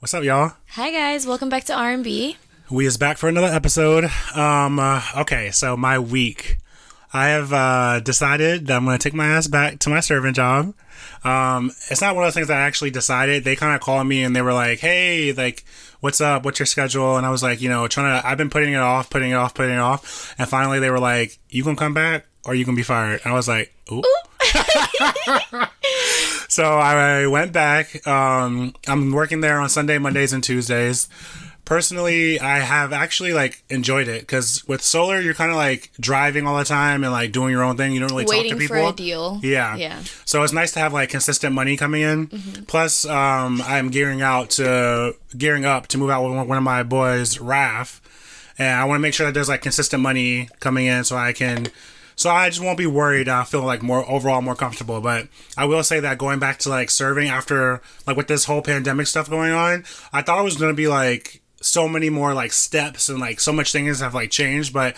What's up, y'all? Hi guys, welcome back to R&B. We is back for another episode. Um, uh, okay, so my week. I have uh, decided that I'm going to take my ass back to my servant job. Um, it's not one of those things that I actually decided. They kind of called me and they were like, "Hey, like, what's up? What's your schedule?" And I was like, you know, trying to. I've been putting it off, putting it off, putting it off, and finally they were like, "You gonna come back or you gonna be fired?" And I was like, "Ooh." so I went back. Um, I'm working there on Sunday, Mondays, and Tuesdays. Personally, I have actually like enjoyed it because with solar, you're kind of like driving all the time and like doing your own thing. You don't really Waiting talk to for people. a deal. Yeah. Yeah. So it's nice to have like consistent money coming in. Plus, um, I'm gearing out to gearing up to move out with one of my boys, Raf, and I want to make sure that there's like consistent money coming in so I can. So I just won't be worried. Uh, I feel like more overall more comfortable. But I will say that going back to like serving after like with this whole pandemic stuff going on, I thought it was gonna be like so many more like steps and like so much things have like changed. But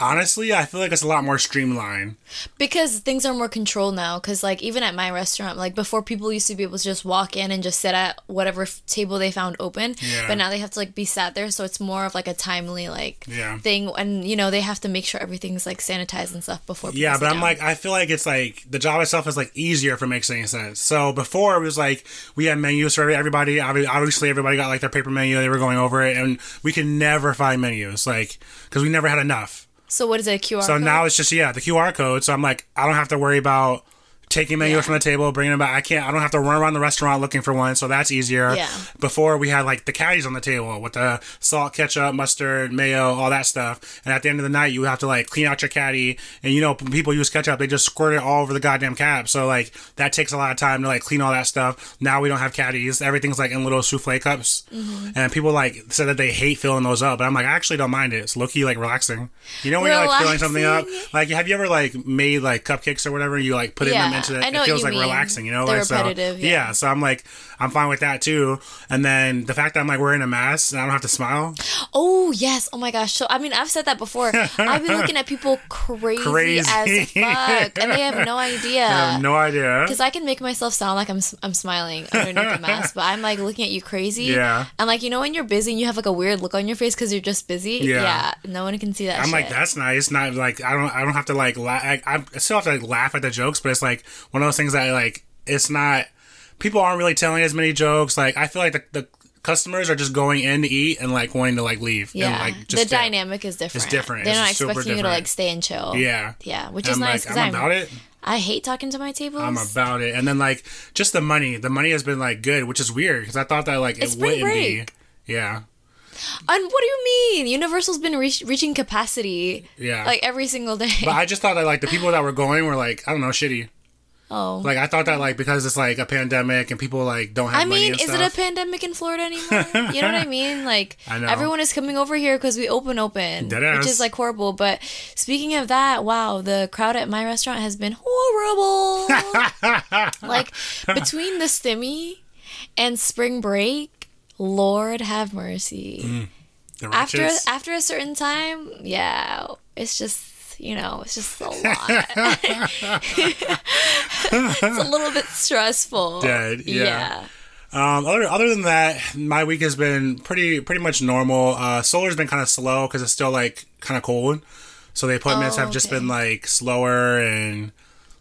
honestly, I feel like it's a lot more streamlined. Because things are more controlled now. Because, like, even at my restaurant, like, before people used to be able to just walk in and just sit at whatever f- table they found open. Yeah. But now they have to, like, be sat there. So it's more of, like, a timely, like, Yeah. thing. And, you know, they have to make sure everything's, like, sanitized and stuff before people Yeah, but I'm down. like, I feel like it's like the job itself is like easier if it makes any sense. So before it was like we had menus for everybody. Obviously, everybody got like their paper menu. They were going over it, and we could never find menus, like because we never had enough. So what is it, a QR So code? now it's just yeah, the QR code. So I'm like, I don't have to worry about taking menus Yeah. from the table, bringing them back. I can't. I don't have to run around the restaurant looking for one. So that's easier. Yeah. Before we had like the caddies on the table with the salt, ketchup, mustard, mayo, all that stuff. And at the end of the night, you have to like clean out your caddy. And you know, when people use ketchup, they just squirt it all over the goddamn cap. So like that takes a lot of time to like clean all that stuff. Now we don't have caddies. Everything's like in little souffle cups. Mm-hmm. And people like said that they hate filling those up. But I'm like, I actually don't mind it. It's low key like relaxing. You know when you're like filling something up. Like, have you ever like made like cupcakes or whatever? You like put it in Yeah, into it. I know It feels like mean. relaxing, you know. They're like, so- repetitive, yeah. So I'm like, I'm fine with that too. And then the fact that I'm like wearing a mask and I don't have to smile. Oh yes! Oh my gosh! So I mean, I've said that before. I've been looking at people crazy, Crazy. as fuck, and they have no idea. Have no idea. Because I can make myself sound like I'm I'm smiling underneath the mask, but I'm like looking at you crazy. Yeah. And like you know when you're busy and you have like a weird look on your face because you're just busy. Yeah. No one can see that. I'm shit. like, that's nice. Not like I don't I don't have to like la- I, I still have to like laugh at the jokes, but it's like one of those things that like it's not. People aren't really telling as many jokes. Like I feel like the, the customers are just going in to eat and like wanting to like leave. Yeah. And, like, the dynamic is different. It's different. They're It's not expecting you to like stay and chill. Yeah. Yeah, which And is I'm nice like, because I'm about it. I hate talking to my tables. I'm about it. And then like just the money. The money has been like good, which is weird because I thought that like It's it wouldn't be. Yeah. And what do you mean? Universal's been reach- reaching capacity Yeah. like every single day. But I just thought that like the people that were going were like I don't know shitty. Oh. Like I thought that like because it's like a pandemic and people like don't have I mean, is stuff. it a pandemic in Florida anymore? you know what I mean? Like, I know. everyone is coming over here because we open open, Deadass. which is like horrible. But speaking of that, wow, the crowd at my restaurant has been horrible. like between the stimmy and spring break, Lord have mercy. Mm. the After after a certain time, yeah, it's just. You know, it's just a lot. it's a little bit stressful. Dead, yeah. yeah. Um, other other than that, my week has been pretty pretty much normal. Uh, solar's been kind of slow because it's still like kind of cold, so the appointments Oh, have just been like slower and.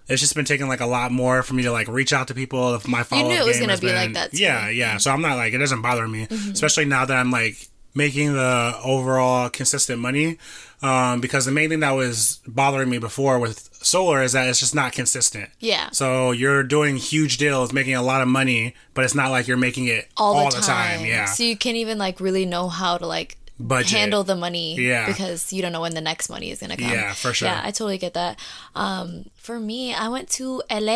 It's just been taking like a lot more for me to like reach out to people. If my follow knew it was gonna be like that, too. Yeah, yeah. So I'm not like it doesn't bother me, Mm-hmm. especially now that I'm like making the overall consistent money. Um, because the main thing that was bothering me before with solar is that it's just not consistent. Yeah. So you're doing huge deals, making a lot of money, but it's not like you're making it all, the, time. Yeah. So you can't even like really know how to like Budget. handle the money. Yeah. Because you don't know when the next money is gonna come. Yeah, for sure. Yeah, I totally get that. Um, for me, I went to LA.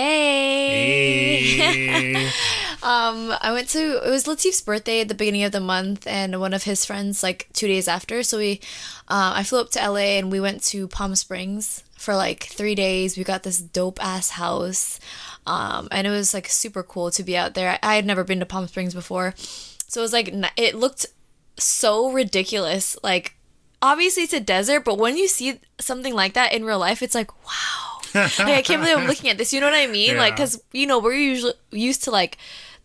Hey. Um, I went to it was Latif's birthday at the beginning of the month, and one of his friends like two days after. So we, uh, I flew up to LA and we went to Palm Springs for like three days. We got this dope ass house, um, and it was like super cool to be out there. I, I had never been to Palm Springs before, so it was like it looked so ridiculous. Like obviously it's a desert, but when you see something like that in real life, it's like wow. like I can't believe I'm looking at this. You know what I mean? Like because you know we're usually used to like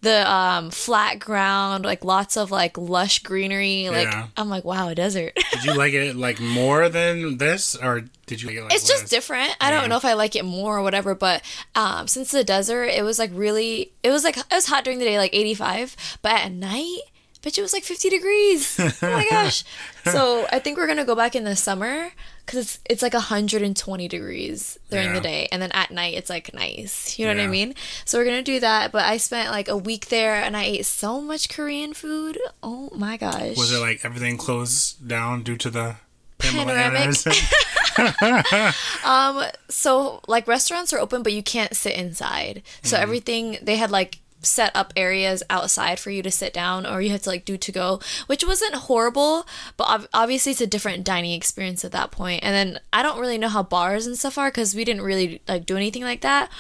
the um, flat ground, like lots of like lush greenery. Like Yeah. I'm like, wow, a desert. Did you like it like more than this, or did you like it like it's just less? different. I don't know if I like it more or whatever, but um, since the desert, it was like really, it was like it was hot during the day, like 85, but at night, bitch, it was like 50 degrees. oh my gosh! So I think we're gonna go back in the summer because it's it's like 120 degrees during Yeah. the day, and then at night it's like nice. You know what I mean? So we're gonna do that. But I spent like a week there, and I ate so much Korean food. Oh my gosh! Was it like everything closed down due to the Panoramic. Um, so like restaurants are open, but you can't sit inside. So everything they had like set up areas outside for you to sit down, or you had to like do to go, which wasn't horrible, but ob- obviously it's a different dining experience at that point. And then I don't really know how bars and stuff are because we didn't really like do anything like that.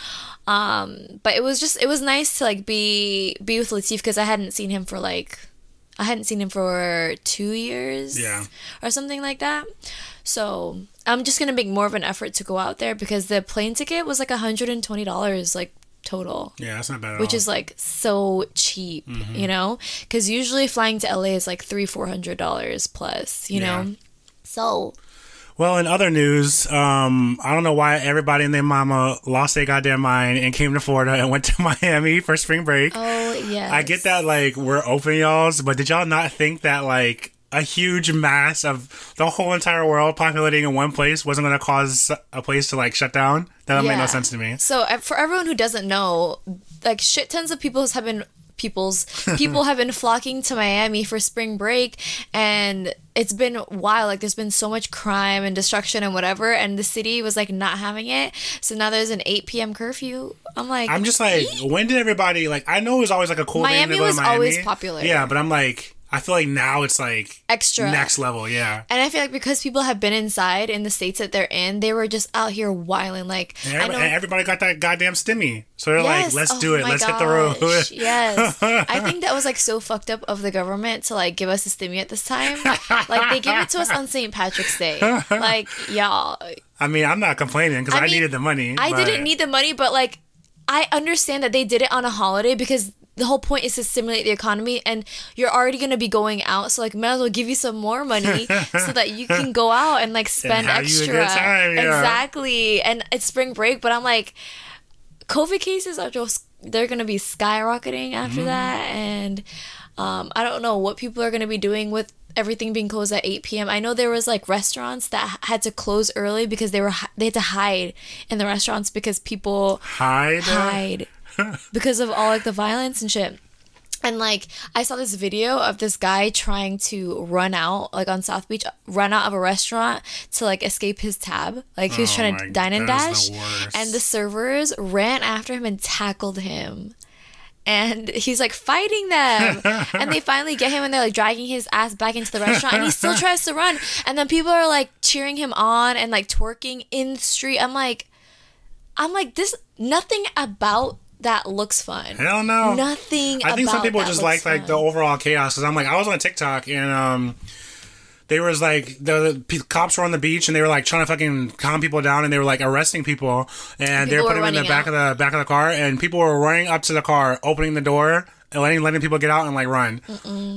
Um, but it was just it was nice to like be be with Latif because I hadn't seen him for like I hadn't seen him for two years Yeah. or something like that. So I'm just gonna make more of an effort to go out there because the plane ticket was like $120 like total. yeah, that's not bad at Which all. is like so cheap, Mm-hmm. you know, because usually flying to LA is like three, four hundred dollars plus, you Yeah. know. So Well, in other news, um, I don't know why everybody and their mama lost their goddamn mind and came to Florida and went to Miami for spring break. oh yeah, I get that, like, we're open, y'all's, but did y'all not think that, like, a huge mass of the whole entire world populating in one place wasn't going to cause a place to, like, shut down? That don't make no sense to me. So uh, for everyone who doesn't know, like shit tons of people have been people's people have been flocking to Miami for spring break and it's been wild like there's been so much crime and destruction and whatever and the city was like not having it so now there's an 8 p.m curfew i'm like I'm just like, when did everybody, like, I know it was always, like, a cool thing Miami to go was to Miami. always popular. Yeah, but I'm like, I feel like now it's, like, extra next level, yeah. and I feel like because people have been inside in the states that they're in, they were just out here wilding. Like And I everybody, know and everybody got that goddamn stimmy. So they're like, let's Oh do it. Let's hit the road. gosh, yes. I think that was like so fucked up of the government to like give us a stimmy at this time. like they gave it to us on St. Patrick's Day. Like y'all, I mean, I'm not complaining because I, I mean, needed the money. I but- didn't need the money, but like I understand that they did it on a holiday because the whole point is to stimulate the economy and you're already going to be going out so like might as well give you some more money so that you can go out and like spend have you a extra time, yeah. exactly and it's spring break but i'm like covid cases are just they're going to be skyrocketing after Mm-hmm. that and um, i don't know what people are going to be doing with everything being closed at 8 p.m. I know there was like restaurants that had to close early because they were they had to hide in the restaurants because people hide. hide because of all like the violence and shit. And like I saw this video of this guy trying to run out like on South Beach, run out of a restaurant to like escape his tab. Like he was Oh trying to dine and dash, the and the servers ran after him and tackled him. And he's like fighting them, and they finally get him, and they're like dragging his ass back into the restaurant, and he still tries to run. And then people are like cheering him on and like twerking in the street. I'm like, I'm like, this nothing about that looks fun. Hell no. Nothing. I think some people just like like the overall chaos. Because I'm like, I was on TikTok and um, they was like the, the cops were on the beach and they were like trying to fucking calm people down and they were like arresting people and they were putting them in the back of the back of the car and people were running up to the car, opening the door and letting letting people get out and like run.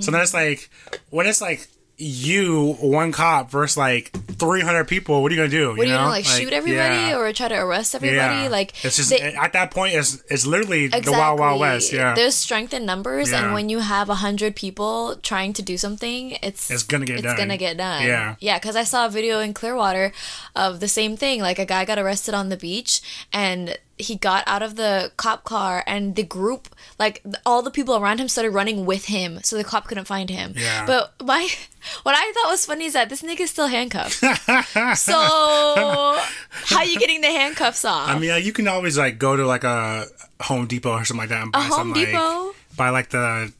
So then it's like when it's like you one cop versus like 300 people what are you gonna do What are you know? gonna like, shoot everybody yeah. or try to arrest everybody? Like it's just they- at that point it's it's literally the wild wild west yeah There's strength in numbers, Yeah. and when you have a hundred people trying to do something, it's It's gonna get it's done. gonna get done. Yeah. yeah. Because I saw a video in Clearwater of the same thing. Like a guy got arrested on the beach, and he got out of the cop car, and the group, like all the people around him, started running with him, so the cop couldn't find him. Yeah. But my, what I thought was funny is that this nigga's still handcuffed. so how are you getting the handcuffs off? I mean, uh, you can always like go to like a Home Depot or something like that and buy A some Home like Depot? buy like the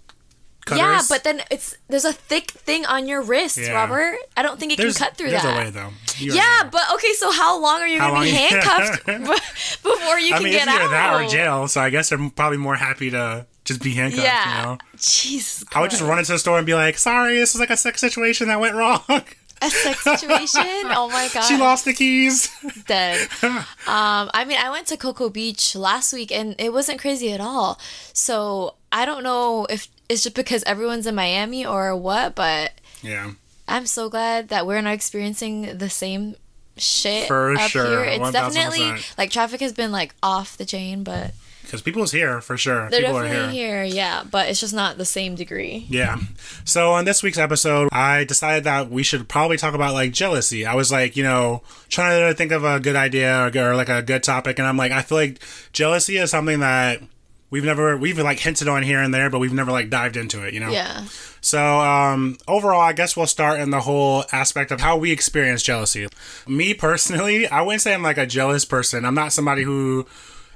cutters. Yeah, but then it's there's a thick thing on your wrist, Yeah. Robert. I don't think it there's, can cut through there's that. a way though. You're Yeah, right. but okay, so how long are you gonna be long- handcuffed before you I can mean, get out? that or jail. So I guess they're probably more happy to just be handcuffed. Yeah. You know, Jesus. I would just run into the store and be like, "Sorry, this is like a sex situation that went wrong." a sex situation. Oh my god. She lost the keys. dead. Um, I mean, I went to Cocoa Beach last week and it wasn't crazy at all. So I don't know if it's just because everyone's in Miami or what, but yeah. I'm so glad that we're not experiencing the same shit For up sure, here. It's 1000%. definitely like traffic has been like off the chain, but Because people's here for sure. they're People are definitely here. here. Yeah, but it's just not the same degree. Yeah. So on this week's episode, I decided that we should probably talk about like jealousy. I was like, you know, trying to think of a good idea or, or like a good topic, and I'm like, I feel like jealousy is something that we've never we've like hinted on here and there, but we've never like dived into it. You know. Yeah. So um, overall, I guess we'll start in the whole aspect of how we experience jealousy. Me personally, I wouldn't say I'm like a jealous person. I'm not somebody who,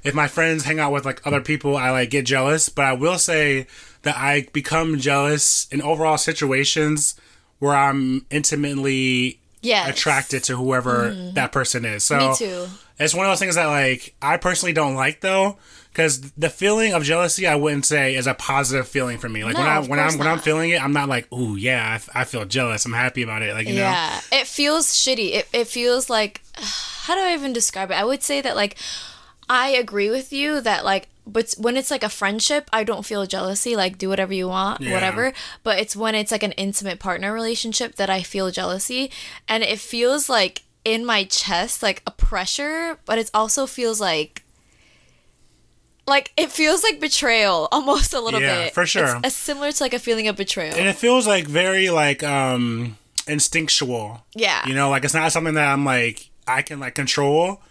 if my friends hang out with like other people, I like get jealous. But I will say that I become jealous in overall situations where I'm intimately Yes. attracted to whoever mm-hmm. that person is. So Me too. it's one of those things that like I personally don't like though, because the feeling of jealousy I wouldn't say is a positive feeling for me. Like when I when I'm course when I'm feeling it, I'm not like, ooh yeah, I, feel jealous. I'm happy about it. Like you know, Yeah, it feels shitty. It, it feels like, how do I even describe it? I would say that, like, I agree with you that, like, but when it's like a friendship, I don't feel jealousy. Like, do whatever you want, Yeah. whatever. But it's when it's like an intimate partner relationship that I feel jealousy. And it feels like in my chest, like a pressure, but it also feels like, like it feels like betrayal almost a little Yeah, bit for sure. it's, it's similar to like a feeling of betrayal and it feels like very like um instinctual. yeah You know, like it's not something that I'm like I can like control.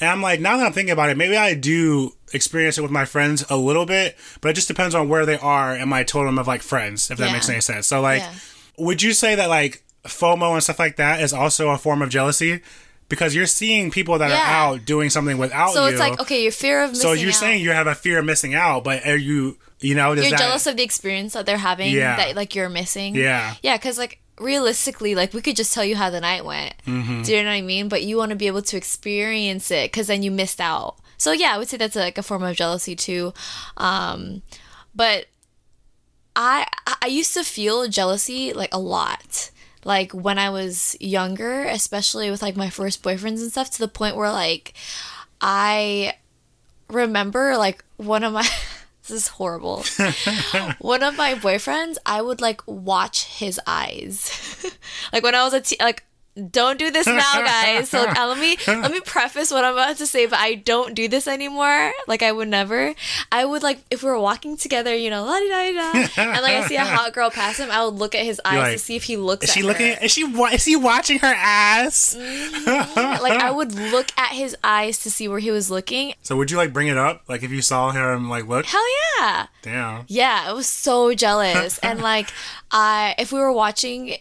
And I'm like, now that I'm thinking about it, maybe I do experience it with my friends a little bit, but it just depends on where they are in my totem of like friends, if that Yeah. makes any sense. So like, Yeah. would you say that like FOMO and stuff like that is also a form of jealousy? Because you're seeing people that Yeah. are out doing something without So you. So it's like okay, your fear of missing so you're out. saying you have a fear of missing out, but are you, you know, you're that, jealous of the experience that they're having Yeah. that like you're missing. Yeah. Yeah, because like realistically, like we could just tell you how the night went. Mm-hmm. Do you know what I mean? But you want to be able to experience it because then you missed out. So yeah, I would say that's like a form of jealousy too. Um, but I I used to feel jealousy like a lot. Like when I was younger, especially with like my first boyfriends and stuff, to the point where like I remember like one of my this is horrible. one of my boyfriends, I would like watch his eyes. like when I was a te- like don't do this now, guys. So like, let me let me preface what I'm about to say, but I don't do this anymore. Like I would never. I would like if we were walking together, you know, la di da da, and like I see a hot girl pass him, I would look at his eyes like, to see if he looks. is at she her. looking? Is she? Is he watching her ass? Mm-hmm. like I would look at his eyes to see where he was looking. So would you like bring it up? Like if you saw him, like look, Hell yeah. damn. Yeah, I was so jealous. and like I if we were watching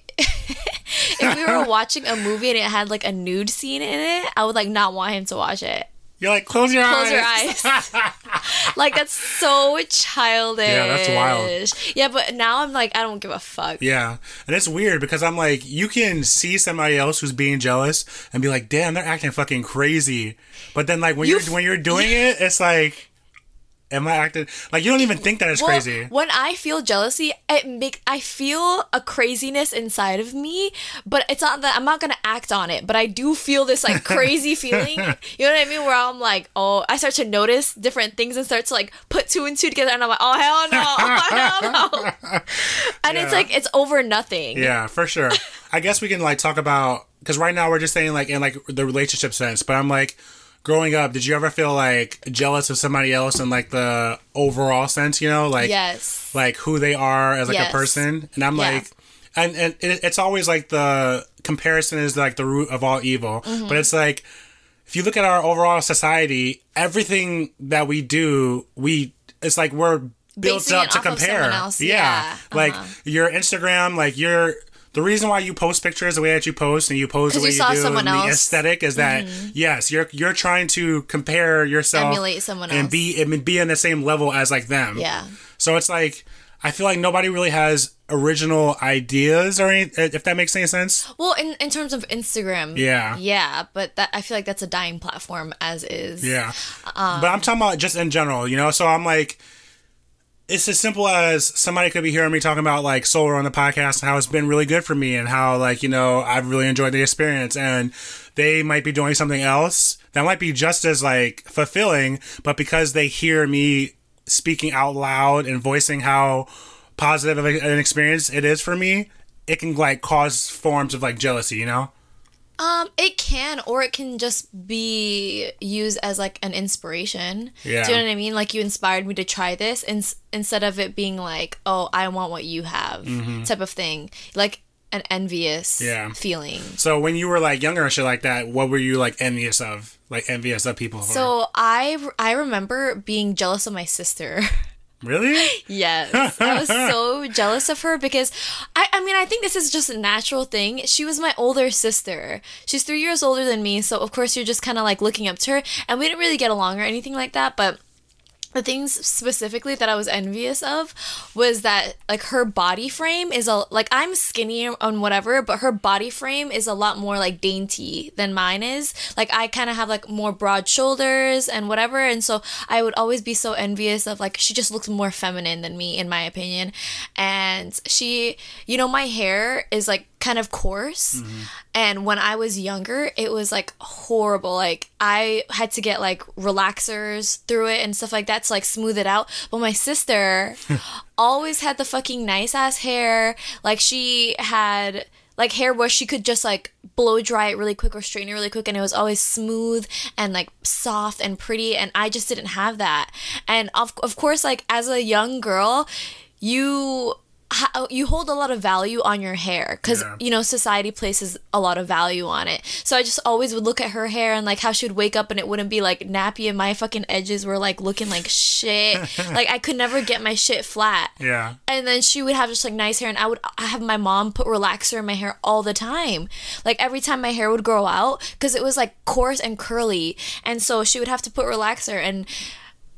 if we were watching a movie and it had like a nude scene in it, I would like not want him to watch it. You're like close your eyes. Close your eyes. like that's so childish. Yeah, that's wild. Yeah, but now I'm like I don't give a fuck. Yeah, and it's weird because I'm like, you can see somebody else who's being jealous and be like, damn, they're acting fucking crazy. But then like when You you are f- when you're doing it, it's like, am I acting like you don't even think that it's Well, crazy? When I feel jealousy, it make I feel a craziness inside of me, but it's not that I'm not gonna act on it, but I do feel this like crazy feeling. You know what I mean? Where I'm like, oh, I start to notice different things and start to like put two and two together, and I'm like, oh hell no, oh hell no, and it's like it's over nothing. Yeah, for sure. I guess we can like talk about because right now we're just saying like in like the relationship sense, but I'm like. Growing up, did you ever feel like jealous of somebody else in like the overall sense? You know, like Yes. like who they are as like Yes. a person and i'm Yeah. like and, and it, it's always like the comparison is like the root of all evil Mm-hmm. but it's like if you look at our overall society everything that we do we it's like we're built Basing up to compare yeah, yeah, like uh-huh. your instagram like your the reason why you post pictures the way that you post and you pose the way you you, saw do someone and the else. Mm-hmm. aesthetic is that yes you're you're trying to compare yourself Emulate someone and else. be and be in the same level as like them Yeah. so it's like I feel like nobody really has original ideas or any, if that makes any sense. Well, in in terms of Instagram. Yeah. Yeah, but that I feel like that's a dying platform as is. Yeah. Um, but I'm talking about just in general, you know. So I'm like, it's as simple as somebody could be hearing me talking about like solar on the podcast and how it's been really good for me and how like you know I've really enjoyed the experience. And they might be doing something else that might be just as like fulfilling but because they hear me speaking out loud and voicing how positive of an experience it is for me it can like cause forms of like jealousy you know Um, it can, or it can just be used as like an inspiration. Yeah. Do you know what I mean? Like you inspired me to try this, and instead of it being like, "Oh, I want what you have," type of thing, like an envious Mm-hmm. Yeah. feeling. so when you were like younger and shit like that what were you like envious of like envious of people for So I I remember being jealous of my sister. really Yes. I was so jealous of her because I, I mean, I think this is just a natural thing. She was my older sister. She's three years older than me. So, of course, you're just kind of like looking up to her. And we didn't really get along or anything like that. But the things specifically that I was envious of was that like her body frame is a like I'm skinny on whatever, but her body frame is a lot more like dainty than mine is. Like I kind of have like more broad shoulders and whatever, and so I would always be so envious of like she just looks more feminine than me in my opinion, and she, you know, my hair is like kind of coarse mm-hmm. and when i was younger it was like horrible. Like i had to get like relaxers through it and stuff like that to like smooth it out. But my sister always had the fucking nice ass hair. Like she had like hair where she could just like blow dry it really quick or straighten it really quick and it was always smooth and like soft and pretty and i just didn't have that. And of, of course like as a young girl you ha- oh, you hold a lot of value on your hair because Yeah. you know society places a lot of value on it. So i just always would look at her hair and like how she would wake up and it wouldn't be like nappy and my fucking edges were like looking like shit. Like i could never get my shit flat. Yeah. And then she would have just like nice hair and i would I have my mom put relaxer in my hair all the time. Like every time my hair would grow out because it was like coarse and curly. And so she would have to put relaxer and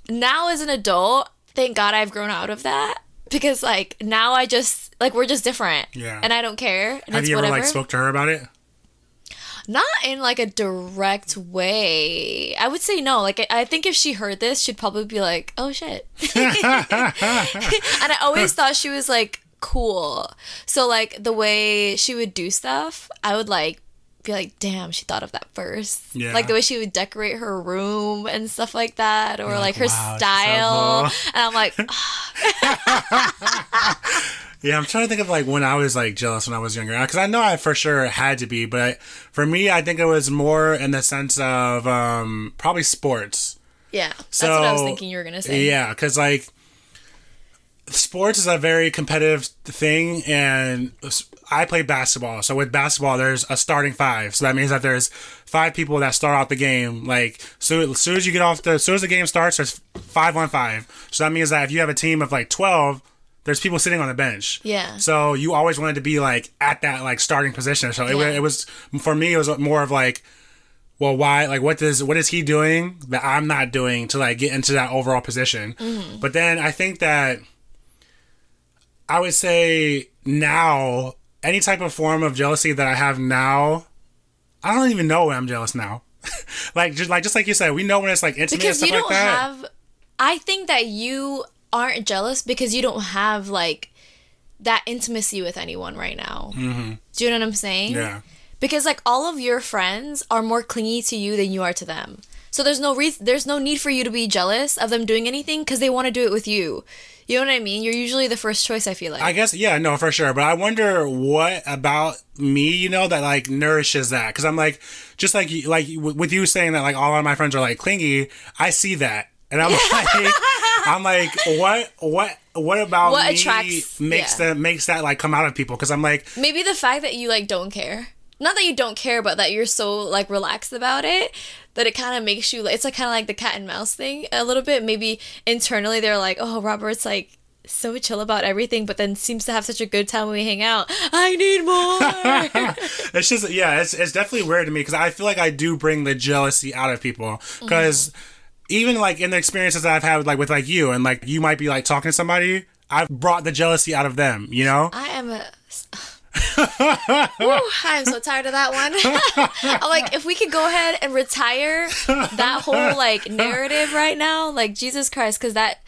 now as an adult thank god i've grown out of that because like now i just like we're just different. Yeah. and i don't care. And have it's you ever whatever. like spoke to her about it? Not in like a direct way. I would say no. Like I- i think if she heard this she'd probably be like oh shit. And i always thought she was like cool. So like the way she would do stuff i would like be like damn she thought of that first Yeah. like the way she would decorate her room and stuff like that or like, her "Wow, she's so style cool." and i'm like Yeah, I'm trying to think of like when I was like jealous when I was younger, because I know I for sure had to be, but for me, I think it was more in the sense of um, probably sports. yeah that's what i was thinking you were gonna say Yeah, because like sports is a very competitive thing, and I play basketball. So with basketball, there's a starting five. So that means that there's five people that start out the game. Like so, as soon as you get off the, as soon as the game starts, there's five on five. So that means that if you have a team of like twelve. There's people sitting on the bench. Yeah. So you always wanted to be like at that like starting position. So it, Yeah. it was for me. It was more of like, well, why? Like, what does what is he doing that I'm not doing to like get into that overall position? Mm-hmm. But then I think that I would say now any type of form of jealousy that I have now, I don't even know when I'm jealous now. like just like just like you said, we know when it's like intimate because you don't like have i think that you aren't jealous because you don't have like that intimacy with anyone right now mm-hmm. do you know what i'm saying yeah. because like all of your friends are more clingy to you than you are to them so there's no reason there's no need for you to be jealous of them doing anything because they want to do it with you you know what i mean you're usually the first choice i feel like I guess yeah, no, for sure. But I wonder what about me, you know, that like nourishes that because I'm like, just like like with you saying that like all of my friends are like clingy. I see that, and I'm like, I'm like, what, what, what about What me attracts- makes yeah. that makes that like come out of people? Because I'm like, maybe the fact that you like don't care not that you don't care but that you're so like relaxed about it that it kind of makes you it's like kind of like the cat and mouse thing a little bit maybe internally they're like oh robert's like so chill about everything but then seems to have such a good time when we hang out i need more it's just yeah, it's it's definitely weird to me because I feel like I do bring the jealousy out of people mm-hmm. because. Even like in the experiences that I've had like with like you and like you might be like talking to somebody, I've brought the jealousy out of them, you know? i am a I'm so tired of that one. I'm like, if we could go ahead and retire that whole like narrative right now, like Jesus Christ, because that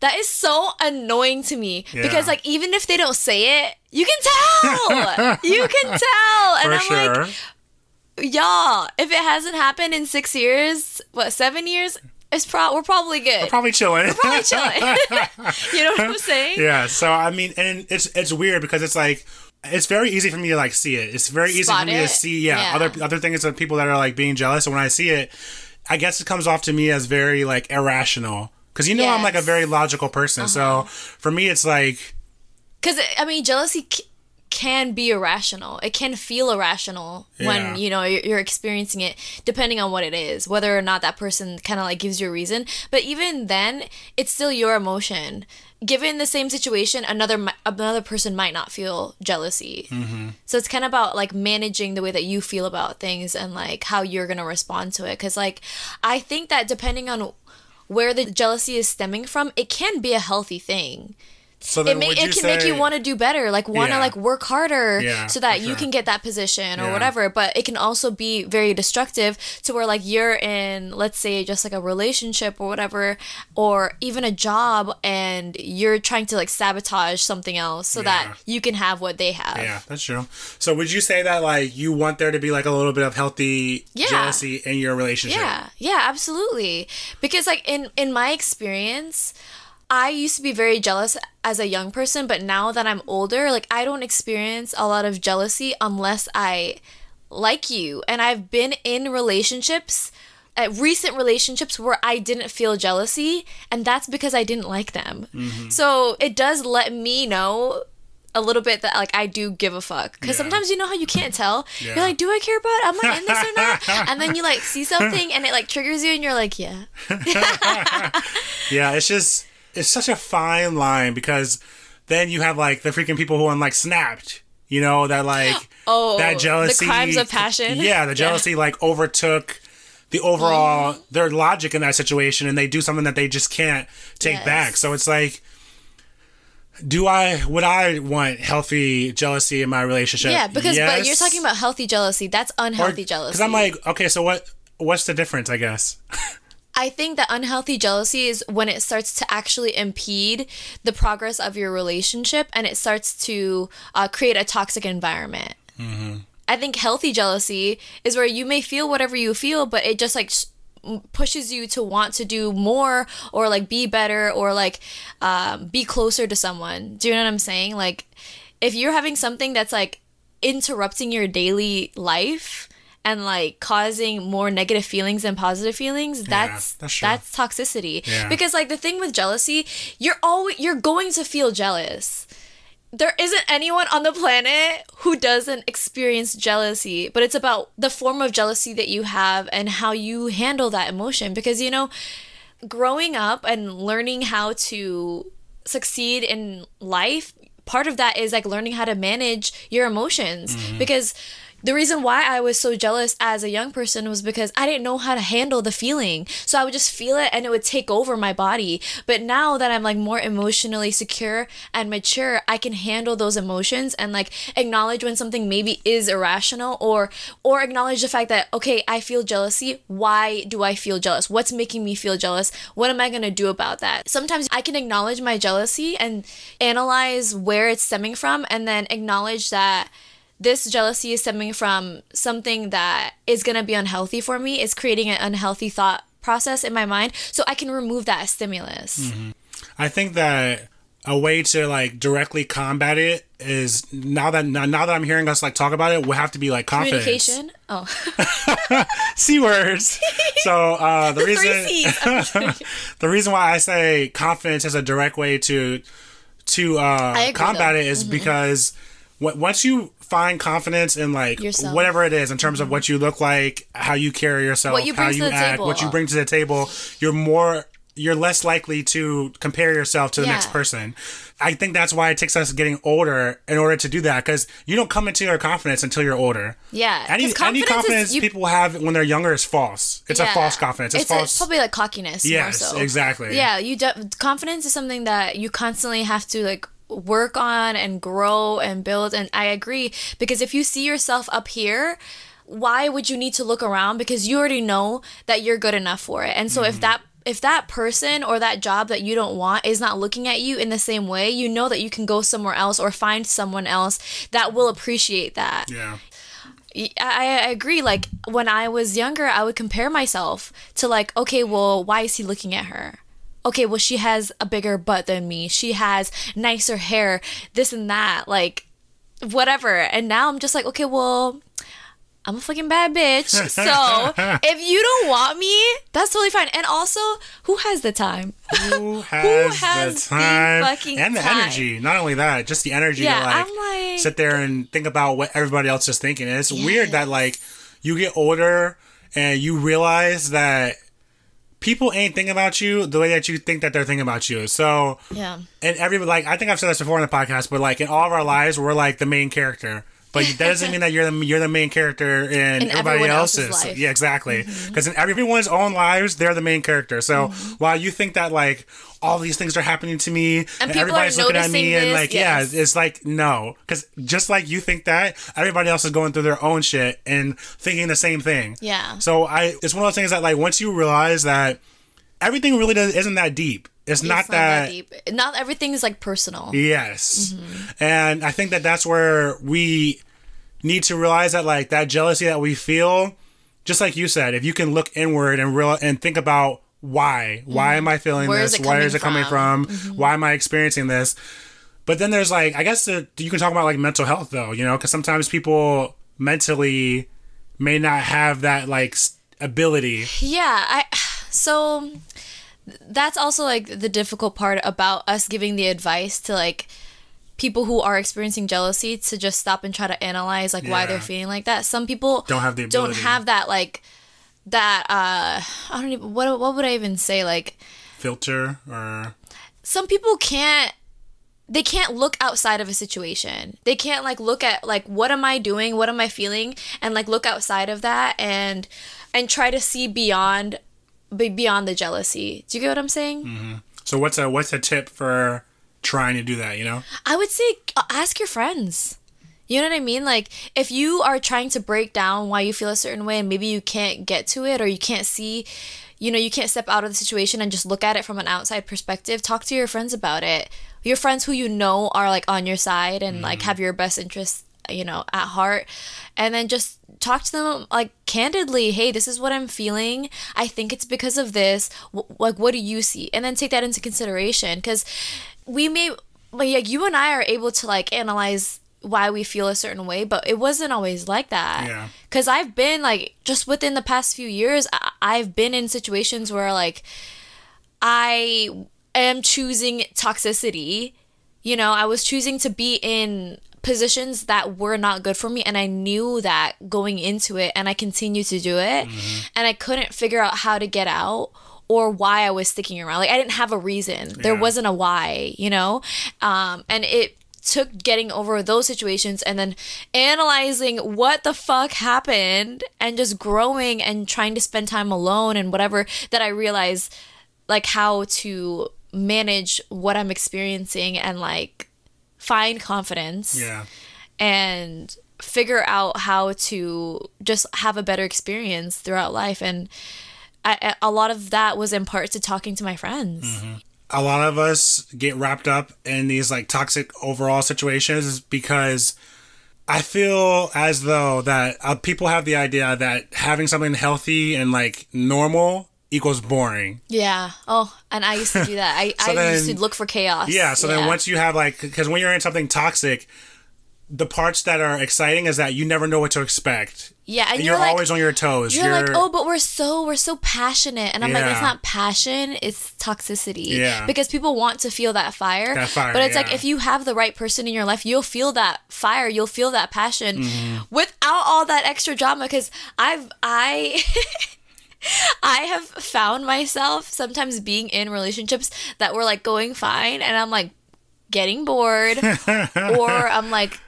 That is so annoying to me Yeah. because like even if they don't say it, you can tell. you can tell. And For I'm sure. like, y'all, if it hasn't happened in six years, what seven years? It's pro- we're probably good. Probably chilling. Probably chilling. you know what I'm saying? yeah. So I mean, and it's it's weird because it's like it's very easy for me to like see it. It's very easy Spot for me it. to see. Yeah, Yeah. Other other things of people that are like being jealous, and when I see it, I guess it comes off to me as very like irrational. Because you know I'm like a very logical person, so uh-huh. for me it's like Because I mean, jealousy can be irrational. It can feel irrational Yeah. when you know you're, you're experiencing it, depending on what it is, whether or not that person kind of like gives you a reason. But even then, it's still your emotion. Given the same situation, another another person might not feel jealousy. Mm-hmm. So it's kind of about like managing the way that you feel about things and like how you're gonna respond to it. Because like I think that depending on where the jealousy is stemming from, it can be a healthy thing so. It, may, it can say, make you want to do better like want to Yeah. like work harder Yeah, so that for you can get that position or Yeah. whatever but it can also be very destructive to where like you're in let's say just like a relationship or whatever or even a job and you're trying to like sabotage something else so that you can have what they have Yeah, that's true. So would you say that like you want there to be like a little bit of healthy jealousy in your relationship? Yeah, yeah, absolutely. Because like in in my experience, I used to be very jealous as a young person, but now that I'm older, like I don't experience a lot of jealousy unless I like you. And I've been in relationships uh, recent relationships where I didn't feel jealousy, and that's because I didn't like them. So it does let me know a little bit that like I do give a fuck because Yeah. sometimes you know how you can't tell. Yeah. You're like, do I care about? It? Am I in this or not? and then you like see something and it like triggers you, and you're like, yeah, Yeah, it's just it's such a fine line because then you have like the freaking people who on like snapped, you know, that like Oh, that the jealousy crimes of passion? Yeah, the Yeah. jealousy like overtook the overall mm-hmm. their logic in that situation and they do something that they just can't take Yes. back. So it's like do I would I want healthy jealousy in my relationship? yeah. Because but you're talking about healthy jealousy. That's unhealthy jealousy. Because I'm like, okay, so what what's the difference, I guess? I think that unhealthy jealousy is when it starts to actually impede the progress of your relationship and it starts to uh, create a toxic environment. I think healthy jealousy is where you may feel whatever you feel, but it just like s- m- pushes you to want to do more or like be better or like um, be closer to someone. Do you know what I'm saying? Like, if you're having something that's like interrupting your daily life and like causing more negative feelings than positive feelings that's that's that's, toxicity Yeah. because like the thing with jealousy you're always you're going to feel jealous there isn't anyone on the planet who doesn't experience jealousy, but it's about the form of jealousy that you have and how you handle that emotion. Because, you know, growing up and learning how to succeed in life, part of that is like learning how to manage your emotions. Mm-hmm. Because the reason why I was so jealous as a young person was because I didn't know how to handle the feeling. So I would just feel it and it would take over my body. But now that I'm like more emotionally secure and mature, I can handle those emotions and like acknowledge when something maybe is irrational or or acknowledge the fact that okay, I feel jealousy. Why do I feel jealous? What's making me feel jealous? What am I going to do about that? Sometimes I can acknowledge my jealousy and analyze where it's stemming from and then acknowledge that this jealousy is stemming from something that is going to be unhealthy for me is creating an unhealthy thought process in my mind so i can remove that stimulus I think that a way to like directly combat it is now that now that I'm hearing us like talk about it, will have to be like confidence. communication oh C words. so uh, the, three reason. The reason why I say confidence is a direct way to to uh, combat though. Mm-hmm. it is because w- once you find confidence in like Yourself. Mm-hmm. whatever it is in terms of what you look like, how you carry yourself, What you how bring to you the act, table. what you bring to the table, you're more you're less likely to compare yourself to the next person. I think that's why it takes us getting older in order to do that because you don't come into your confidence until you're older. Yeah, Any 'cause any confidence is- you- people have when they're younger is false. It's a false confidence. It's, it's, false. it's probably like cockiness Yes, more so. exactly. yeah you de- confidence is something that you constantly have to like work on and grow and build and i agree because if you see yourself up here why would you need to look around because you already know that you're good enough for it and so Mm-hmm. if that if that person or that job that you don't want is not looking at you in the same way, you know that you can go somewhere else or find someone else that will appreciate that. Yeah. I, I agree. Like when I was younger, I would compare myself to like, okay, well, why is he looking at her? Okay, well, she has a bigger butt than me. She has nicer hair, this and that, like whatever. And now I'm just like, okay, well, I'm a fucking bad bitch. So if you don't want me, that's totally fine. And also, who has the time? Who has, has the the time fucking and the time? energy? Not only that, just the energy Yeah, to like, like- sit there and think about what everybody else is thinking. And it's weird that like you get older and you realize that people ain't thinking about you the way that you think that they're thinking about you. So Yeah. and every like I think I've said this before in the podcast, but like in all of our lives, we're like the main character. But that doesn't mean that you're the you're the main character in, In everybody else's. else's life. Yeah, exactly. Mm-hmm. Because in everyone's own lives, they're the main character. So mm-hmm. while you think that like all these things are happening to me and, people everybody's looking at me noticing and like yes. yeah, it's like no, because just like you think that, everybody else is going through their own shit and thinking the same thing. Yeah. So I, it's one of those things that like once you realize that everything really does, isn't that deep. It's, not, It's that deep. Not everything is like personal. Yes. Mm-hmm. And I think that that's where we need to realize that like that jealousy that we feel, just like you said, if you can look inward and real and think about why, why mm-hmm. am I feeling Where is this? coming is it coming from? from? Mm-hmm. Why am I experiencing this? But then there's like, I guess the, you can talk about like mental health though, you know, because sometimes people mentally may not have that like ability. Yeah, I so that's also like the difficult part about us giving the advice to like people who are experiencing jealousy to just stop and try to analyze like why they're feeling like that. Some people Don't have the don't have that like that uh I don't even what what would I even say like filter or some people can't they can't look outside of a situation. They can't like look at like what am I doing? What am I feeling? And like look outside of that and and try to see beyond beyond the jealousy. Do you get what I'm saying? so what's a what's a tip for trying to do that, you know? I would say uh, ask your friends. You know what I mean? Like if you are trying to break down why you feel a certain way and maybe you can't get to it or you can't see you know, you can't step out of the situation and just look at it from an outside perspective. Talk to your friends about it. Your friends who you know are like on your side and like have your best interests, you know, at heart. And then just talk to them like candidly, "Hey, this is what I'm feeling. I think it's because of this. W- like what do you see?" And then take that into consideration cuz we may like yeah, you and I are able to like analyze why we feel a certain way, but it wasn't always like that. Yeah. Cause I've been like just within the past few years, I- I've been in situations where like I am choosing toxicity. You know, I was choosing to be in positions that were not good for me and I knew that going into it and I continued to do it mm-hmm. and I couldn't figure out how to get out or why I was sticking around. Like I didn't have a reason. There wasn't a why, you know? Um and it took getting over those situations and then analyzing what the fuck happened and just growing and trying to spend time alone and whatever that I realized like how to manage what I'm experiencing and like find confidence Yeah. and figure out how to just have a better experience throughout life and I, a lot of that was in part to talking to my friends. A lot of us get wrapped up in these like toxic overall situations because I feel as though that uh, people have the idea that having something healthy and like normal equals boring. yeah. Oh and i used to do that. I, So I used to look for chaos. Yeah. So then once you have like, because when you're in something toxic, the parts that are exciting is that you never know what to expect. yeah and And you're, you're, like, always on your toes. you're, like oh but we're so we're so passionate and i'm like it's not passion it's toxicity Yeah. because people want to feel that fire That fire, but it's like if you have the right person in your life you'll feel that fire you'll feel that passion Mm-hmm. without all that extra drama because i've i I have found myself sometimes being in relationships that were like going fine, and I'm like getting bored, or I'm like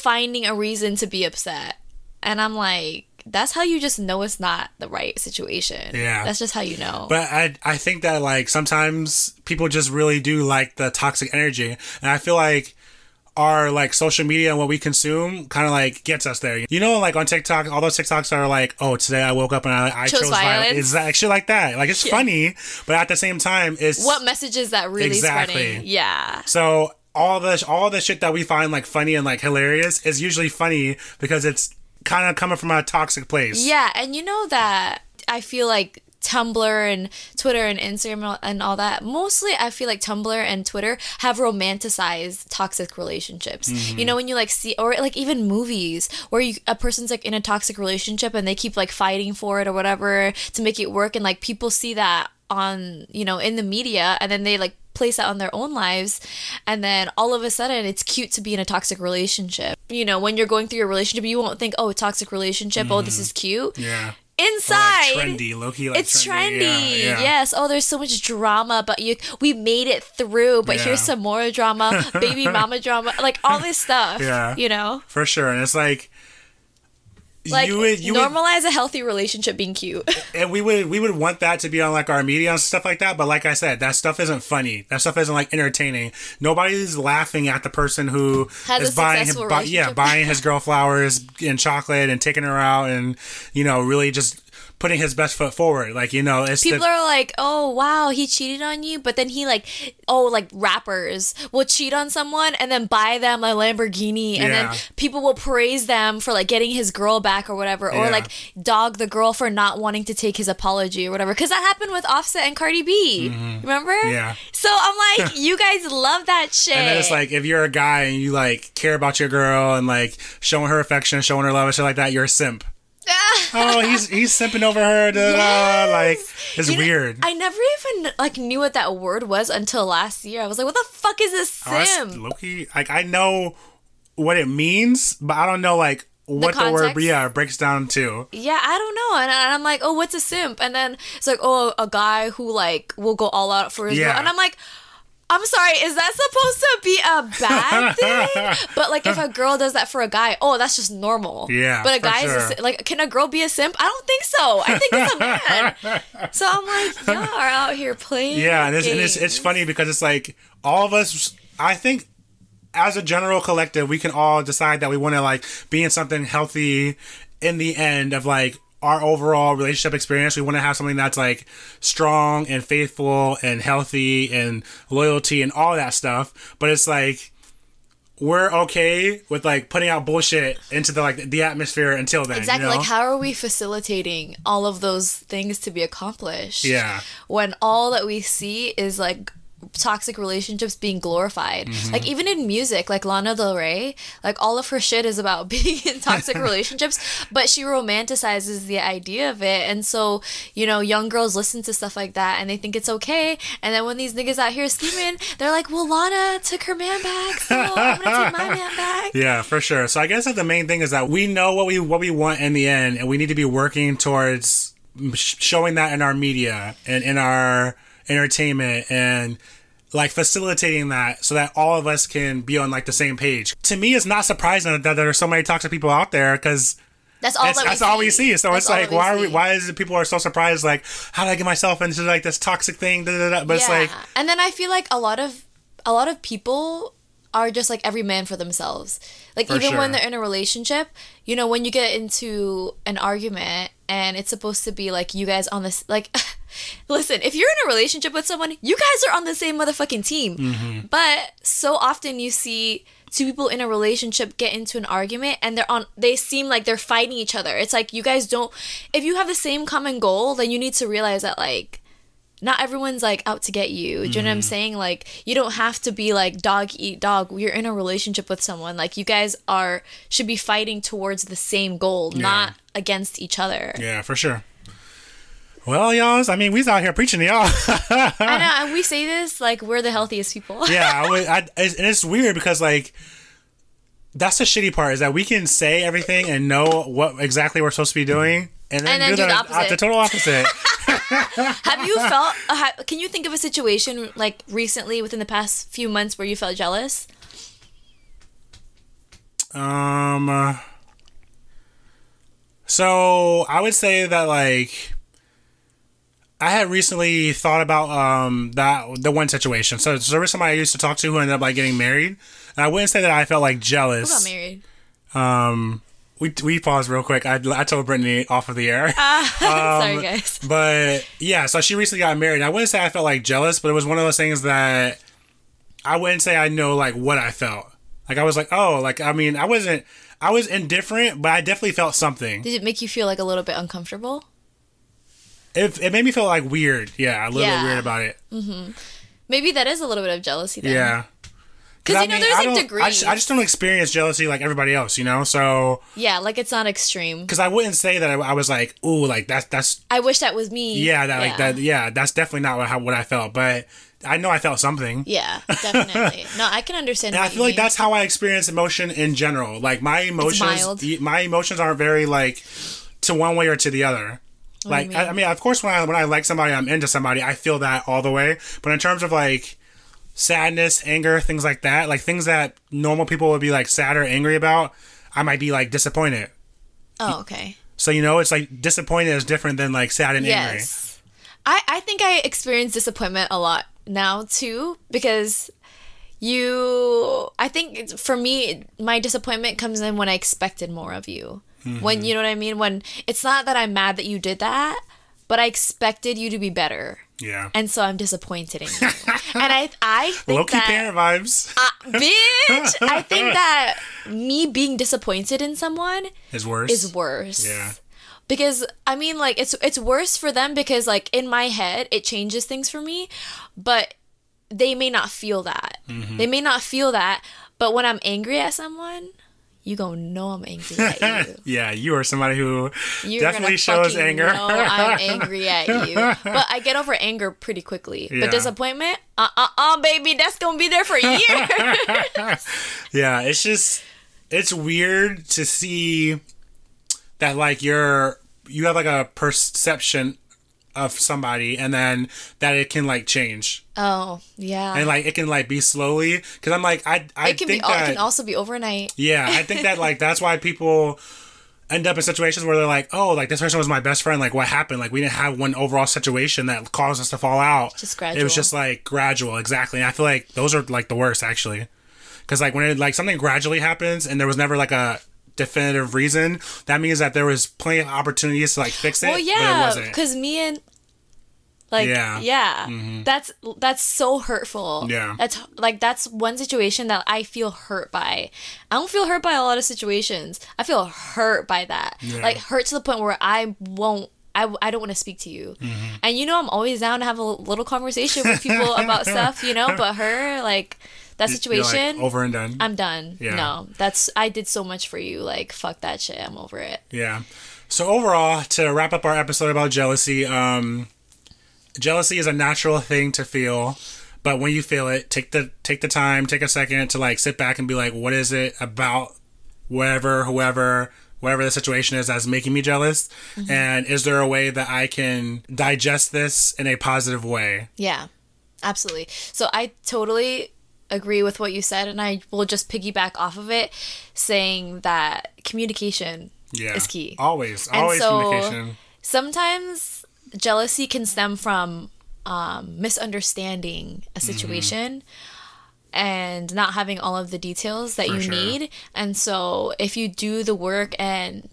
finding a reason to be upset. And I'm like, that's how you just know it's not the right situation. Yeah. That's just how you know. But I I think that like sometimes people just really do like the toxic energy, and I feel like our like social media and what we consume kind of like gets us there. You know, like on TikTok, all those TikToks are like, "Oh, today I woke up and I, I chose, Chose violence." violence. It's like shit like that. Like it's funny, but at the same time, it's What message is that really Exactly. spreading? Yeah. So all the all the shit that we find like funny and like hilarious is usually funny because it's kind of coming from a toxic place. Yeah, and you know that I feel like Tumblr and Twitter and Instagram and all that. Mostly, I feel like Tumblr and Twitter have romanticized toxic relationships. Mm-hmm. You know, when you like see, or like even movies where you a person's like in a toxic relationship and they keep like fighting for it or whatever to make it work, and like people see that on you know in the media, and then they like place that on their own lives and then all of a sudden it's cute to be in a toxic relationship you know when you're going through your relationship you won't think oh a toxic relationship oh this mm-hmm. is cute Yeah. inside oh, Like trendy, lowkey. Like it's trendy. trendy. Yeah, yeah. Yes. Oh, there's so much drama, but you we made it through. But Yeah. here's some more drama, baby mama drama, like all this stuff. Yeah. You know, for sure. And it's like. Like you would, you would, normalize a healthy relationship being cute. and we would, we would want that to be on like our media and stuff like that. But like I said, that stuff isn't funny. That stuff isn't like entertaining. Nobody's laughing at the person who Has is buying, successful buy, yeah, buying his girl flowers and chocolate and taking her out and you know really just putting his best foot forward. Like you know, it's People the, are like, "Oh, wow, he cheated on you," but then he like, oh, like rappers will cheat on someone and then buy them a Lamborghini, and Yeah. then people will praise them for like getting his girl back or whatever, or Yeah. like dog the girl for not wanting to take his apology or whatever. Because that happened with Offset and Cardi B. Remember? Mm-hmm. Yeah. So I'm like, you guys love that shit. And then it's like if you're a guy and you like care about your girl and like showing her affection, showing her love and shit like that, you're a simp. Oh, he's he's simping over her. Da, da, da. Like it's You know, weird. I never even like knew what that word was until last year. I was like, "What the fuck is a Oh, sim?" lowkey. Like I know what it means, but I don't know like what the, word yeah breaks down to. Yeah, I don't know. And, and I'm like, oh, what's a simp? And then it's like, oh, a guy who like will go all out for his Yeah. girl. And I'm like, I'm sorry, is that supposed to be a bad thing? but like, if a girl does that for a guy, oh, that's just normal. Yeah, But a guy is a, like, can a girl be a simp? I don't think so. I think it's a man. so I'm like, y'all are out here playing. Yeah, and it's, and it's it's funny because it's like all of us. I think as a general collective, we can all decide that we want to like be in something healthy in the end of like our overall relationship experience. We want to have something that's like strong and faithful and healthy and loyalty and all that stuff. But it's like we're okay with like putting out bullshit into the like the atmosphere until then. Exactly. You know? Like, how are we facilitating all of those things to be accomplished? Yeah. When all that we see is like toxic relationships being glorified. Mm-hmm. Like, even in music, like Lana Del Rey, like, all of her shit is about being in toxic relationships, but she romanticizes the idea of it. And so, you know, young girls listen to stuff like that and they think it's okay. And then when these niggas out here scheming, they're like, well, Lana took her man back, so I'm gonna take my man back. Yeah, for sure. So I guess that the main thing is that we know what we what we want in the end, and we need to be working towards showing that in our media and in our entertainment and like facilitating that so that all of us can be on like the same page. To me, it's not surprising that there are so many toxic people out there because That's all that's, that we that's see. all we see. So That's it's like, why are we? Why is it people are so surprised? Like, how did I get myself into like this toxic thing? Da, da, da. But it's like, and then I feel like a lot of a lot of people are just like every man for themselves. Like For even when they're in a relationship, you know, when you get into an argument and it's supposed to be like you guys on this like listen, if you're in a relationship with someone, you guys are on the same motherfucking team. Mm-hmm. But so often you see two people in a relationship get into an argument and they're on they seem like they're fighting each other. It's like you guys don't if you have the same common goal, then you need to realize that like not everyone's like out to get you. Do you know Mm-hmm. what I'm saying? Like you don't have to be like dog eat dog. You're in a relationship with someone. Like you guys are should be fighting towards the same goal, not against each other. yeah, for sure. Well, y'all, I mean, we's out here preaching to y'all. I know, and we say this like we're the healthiest people. yeah, I would, I, it's- and it's weird because like that's the shitty part is that we can say everything and know what exactly we're supposed to be doing, and then, And then do the the, opposite. the total opposite. have you felt? Uh, can you think of a situation like recently within the past few months where you felt jealous? um, uh, so I would say that like I had recently thought about um that the one situation. So, there was somebody I used to talk to who ended up like getting married. And I wouldn't say that I felt like Who got jealous. married? Um, we we paused real quick. I I told Brittany off of the air. Sorry, guys. But yeah, so she recently got married. I wouldn't say I felt like jealous, but it was one of those things that I wouldn't say I know like what I felt. Like I was like, oh, like I mean, I wasn't. I was indifferent, but I definitely felt something. Did it make you feel like a little bit uncomfortable? It, it made me feel like weird. Yeah, a little Yeah. bit weird about it. Mm-hmm. Maybe that is a little bit of jealousy. Then. Yeah. Because you know, there's I like don't- I just, I just don't experience jealousy like everybody else, you know. So yeah, like it's not extreme. because I wouldn't say that I, I was like, ooh, like that's that's I wish that was me. yeah, that like that yeah, that's definitely not what how, what I felt, but I know I felt something. Yeah, definitely. no, I can understand. And I feel like mean. that's how I experience emotion in general. Like my emotions, mild. my emotions aren't very like to one way or to the other. Like I, mean? I mean, of course, when I when I like somebody, I'm into somebody. I feel that all the way. But in terms of like sadness, anger, things like that, like things that normal people would be like sad or angry about, I might be like disappointed. Oh, okay. So you know, it's like disappointed is different than like sad and angry. Yes. I, I think I experience disappointment a lot now too because you I think for me my disappointment comes in when I expected more of you. Mm-hmm. When you know what I mean when it's not that I'm mad that you did that, but I expected you to be better. Yeah. And so I'm disappointed in you. and I I think Low key that parent vibes bitch, I think that me being disappointed in someone is worse. is worse. Yeah. Because I mean like it's it's worse for them because like in my head it changes things for me, but they may not feel that. Mm-hmm. They may not feel that, but when I'm angry at someone, you gonna know I'm angry at you. Yeah, you are somebody who You're definitely shows anger. know I'm angry at you, but I get over anger pretty quickly. Yeah. But disappointment, uh, uh, uh, baby, that's gonna be there for years. Yeah, it's just it's weird to see that like you're you have like a perception of somebody and then that it can like change oh yeah, and like it can like be slowly because I'm like I I it can be. think al- that It can also be overnight. yeah I think that like that's why people end up in situations where they're like oh like this person was my best friend like what happened like we didn't have one overall situation that caused us to fall out Just gradual. it was just like gradual exactly and I feel like those are like the worst actually because like when it like something gradually happens and there was never like a definitive reason that means that there was plenty of opportunities to like fix it Well, yeah, because me and like Yeah. yeah, Mm-hmm. that's that's so hurtful. Yeah. that's like that's one situation that I feel hurt by. I don't feel hurt by a lot of situations. I feel hurt by that, Yeah. like hurt to the point where I won't. I, I don't want to speak to you, Mm-hmm. and you know I'm always down to have a little conversation with people about stuff, you know. But her, like that You're, like, situation, over and done I'm done. Yeah. No, that's I did so much for you. Like fuck that shit. I'm over it. Yeah. So overall, to wrap up our episode about jealousy, um, jealousy is a natural thing to feel, but when you feel it, take the take the time, take a second to like sit back and be like, what is it about whatever, whoever, whatever the situation is that's making me jealous, and is there a way that I can digest this in a positive way? Yeah, absolutely. So I totally agree with what you said, and I will just piggyback off of it, saying that communication Yeah, is key. Always, And always so- communication. Sometimes jealousy can stem from um, misunderstanding a Mm-hmm. situation. And not having all of the details that For you sure. need. And so, if you do the work and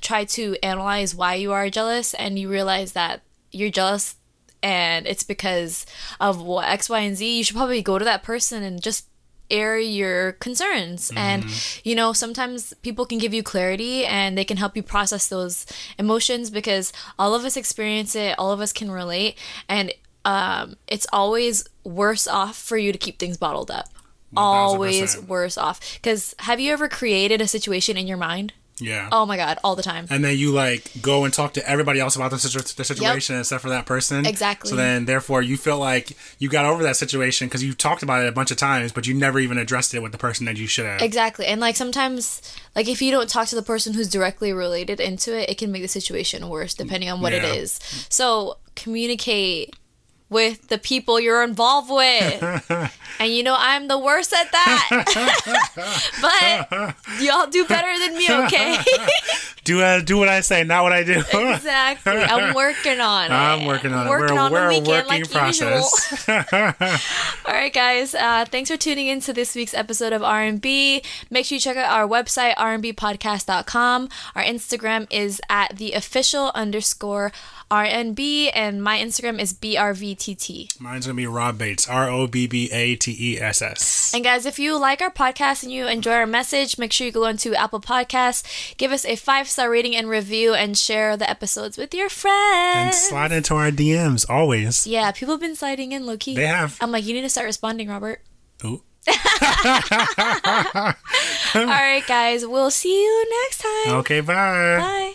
try to analyze why you are jealous, and you realize that you're jealous and it's because of what X, Y, and Z, you should probably go to that person and just air your concerns. And, you know, sometimes people can give you clarity and they can help you process those emotions because all of us experience it, all of us can relate. And um, it's always worse off for you to keep things bottled up. Always 1000%. worse off. Because have you ever created a situation in your mind? Yeah. Oh my God, all the time. and then you like go and talk to everybody else about the, situ- the situation except for that person. Exactly. So then, therefore, you feel like you got over that situation because you talked about it a bunch of times, but you never even addressed it with the person that you should have. Exactly. And like sometimes like if you don't talk to the person who's directly related into it, it can make the situation worse depending on what Yeah. it is. So communicate with the people you're involved with. and you know I'm the worst at that. but y'all do better than me, okay? do uh, do what I say, not what I do. Exactly. I'm working on it. I'm working on it. Working We're, on we're the a weekend working like process. All right, guys. Uh, thanks for tuning in to this week's episode of R&B. Make sure you check out our website, rnbpodcast.com. Our Instagram is at the official underscore RNB, and my Instagram is BRVTT. Mine's gonna be Rob Bates, R O B B A T E S S. And guys, if you like our podcast and you enjoy our message, make sure you go into Apple Podcasts, give us a five star rating and review, and share the episodes with your friends. And slide into our DMs always. yeah, people have been sliding in, lowkey. They have. I'm like, you need to start responding, Robert. Ooh. All right, guys, we'll see you next time. Okay, bye. Bye.